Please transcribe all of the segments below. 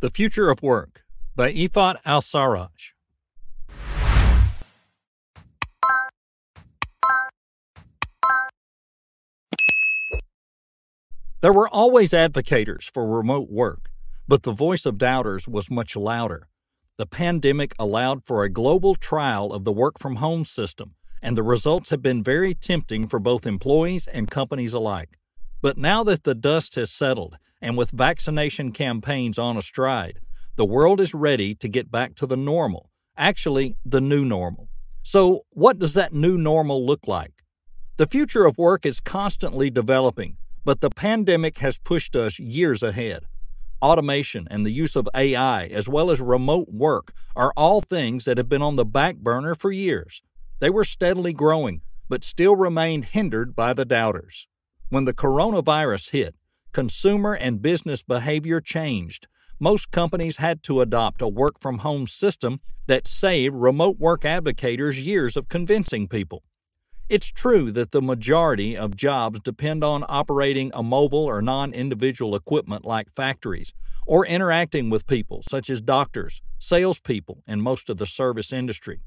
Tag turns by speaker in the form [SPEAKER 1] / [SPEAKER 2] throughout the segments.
[SPEAKER 1] The Future of Work by Effat Alsaraj. There were always advocates for remote work, but the voice of doubters was much louder. The pandemic allowed for a global trial of the work from home system, and the results have been very tempting for both employees and companies alike. But now that the dust has settled, and with vaccination campaigns on a stride, the world is ready to get back to the normal, actually, the new normal. So, what does that new normal look like? The future of work is constantly developing, but the pandemic has pushed us years ahead. Automation and the use of AI, as well as remote work, are all things that have been on the back burner for years. They were steadily growing, but still remained hindered by the doubters. When the coronavirus hit, consumer and business behavior changed. Most companies had to adopt a work from home system that saved remote work advocates years of convincing people. It's true that the majority of jobs depend on operating a mobile or non individual equipment like factories, or interacting with people such as doctors, salespeople, and most of the service industry.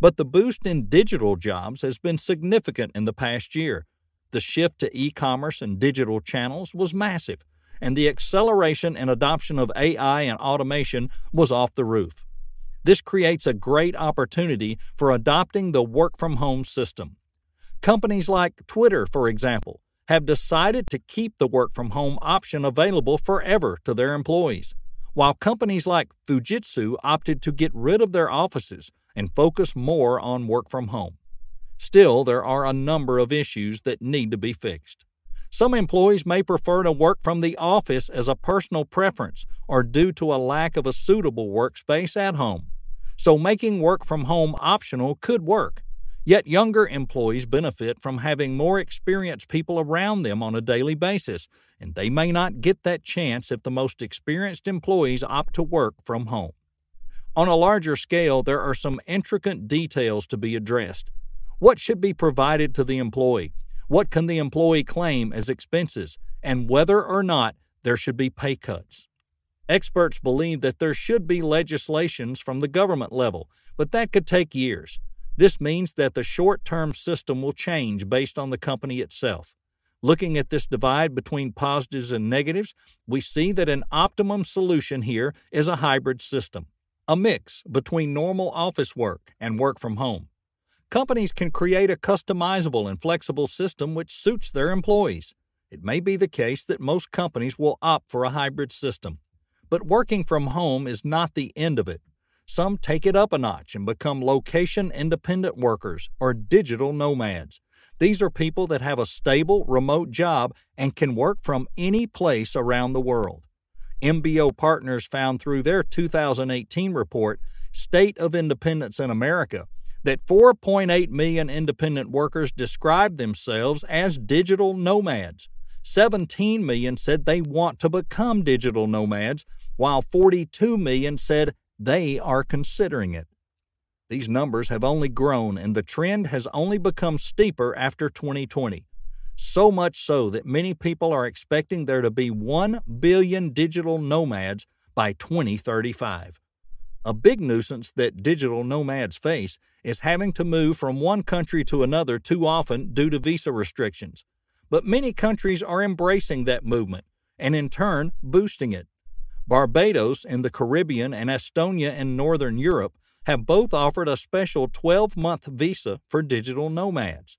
[SPEAKER 1] But the boost in digital jobs has been significant in the past year. The shift to e commerce and digital channels was massive, and the acceleration and adoption of AI and automation was off the roof. This creates a great opportunity for adopting the work from home system. Companies like Twitter, for example, have decided to keep the work from home option available forever to their employees, while companies like Fujitsu opted to get rid of their offices and focus more on work from home. Still, there are a number of issues that need to be fixed. Some employees may prefer to work from the office as a personal preference or due to a lack of a suitable workspace at home. So, making work from home optional could work Yet younger employees benefit from having more experienced people around them on a daily basis, and they may not get that chance if the most experienced employees opt to work from home. On a larger scale, there are some intricate details to be addressed. What should be provided to the employee? What can the employee claim as expenses? And whether or not there should be pay cuts. Experts believe that there should be legislations from the government level, but that could take years. This means that the short term system will change based on the company itself. Looking at this divide between positives and negatives, we see that an optimum solution here is a hybrid system, a mix between normal office work and work from home. Companies can create a customizable and flexible system which suits their employees. It may be the case that most companies will opt for a hybrid system. But working from home is not the end of it. Some take it up a notch and become location independent workers or digital nomads. These are people that have a stable remote job and can work from any place around the world. MBO Partners found through their 2018 report, State of Independence in America, that 4.8 million independent workers described themselves as digital nomads. 17 million said they want to become digital nomads, while 42 million said they are considering it. These numbers have only grown, and the trend has only become steeper after 2020. So much so that many people are expecting there to be 1 billion digital nomads by 2035. A big nuisance that digital nomads face is having to move from one country to another too often due to visa restrictions. But many countries are embracing that movement and in turn boosting it. Barbados in the Caribbean and Estonia in Northern Europe have both offered a special 12 month visa for digital nomads.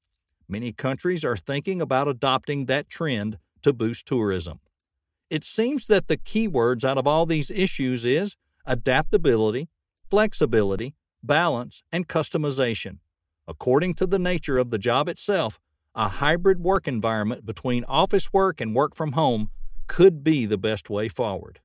[SPEAKER 1] Many countries are thinking about adopting that trend to boost tourism. It seems that the key words out of all these issues is adaptability, flexibility, balance, and customization. According to the nature of the job itself, a hybrid work environment between office work and work from home could be the best way forward.